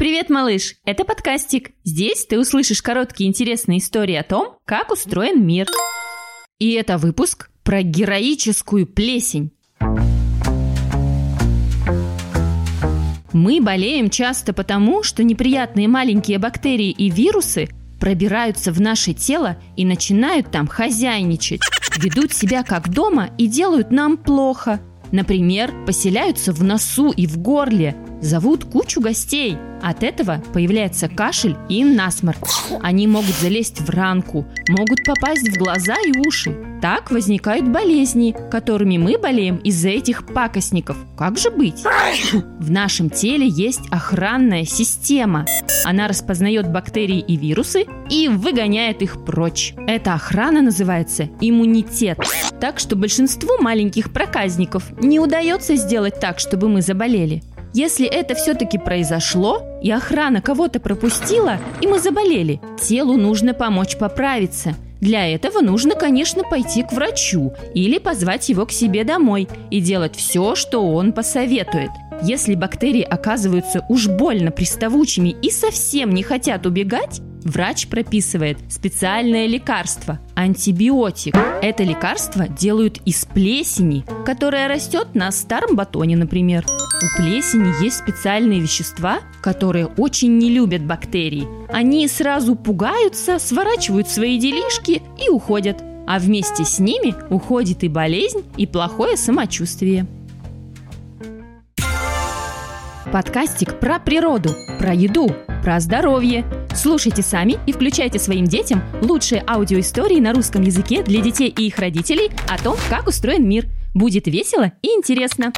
Привет, малыш! Это подкастик. Здесь ты услышишь короткие интересные истории о том, как устроен мир. И это выпуск про героическую плесень. Мы болеем часто потому, что неприятные маленькие бактерии и вирусы пробираются в наше тело и начинают там хозяйничать. Ведут себя как дома и делают нам плохо. Например, поселяются в носу и в горле, зовут кучу гостей. От этого появляется кашель и насморк. Они могут залезть в ранку, могут попасть в глаза и уши. Так возникают болезни, которыми мы болеем из-за этих пакостников. Как же быть? В нашем теле есть охранная система. Она распознает бактерии и вирусы и выгоняет их прочь. Эта охрана называется иммунитет. Так что большинству маленьких проказников не удается сделать так, чтобы мы заболели. Если это все-таки произошло, и охрана кого-то пропустила, и мы заболели, телу нужно помочь поправиться. Для этого нужно, конечно, пойти к врачу или позвать его к себе домой и делать все, что он посоветует. Если бактерии оказываются уж больно приставучими и совсем не хотят убегать, Врач прописывает специальное лекарство – антибиотик. Это лекарство делают из плесени, которая растет на старом батоне, например. У плесени есть специальные вещества, которые очень не любят бактерии. Они сразу пугаются, сворачивают свои делишки и уходят. А вместе с ними уходит и болезнь, и плохое самочувствие. Подкастик про природу, про еду, про здоровье. Слушайте сами и включайте своим детям лучшие аудиоистории на русском языке для детей и их родителей о том, как устроен мир. Будет весело и интересно.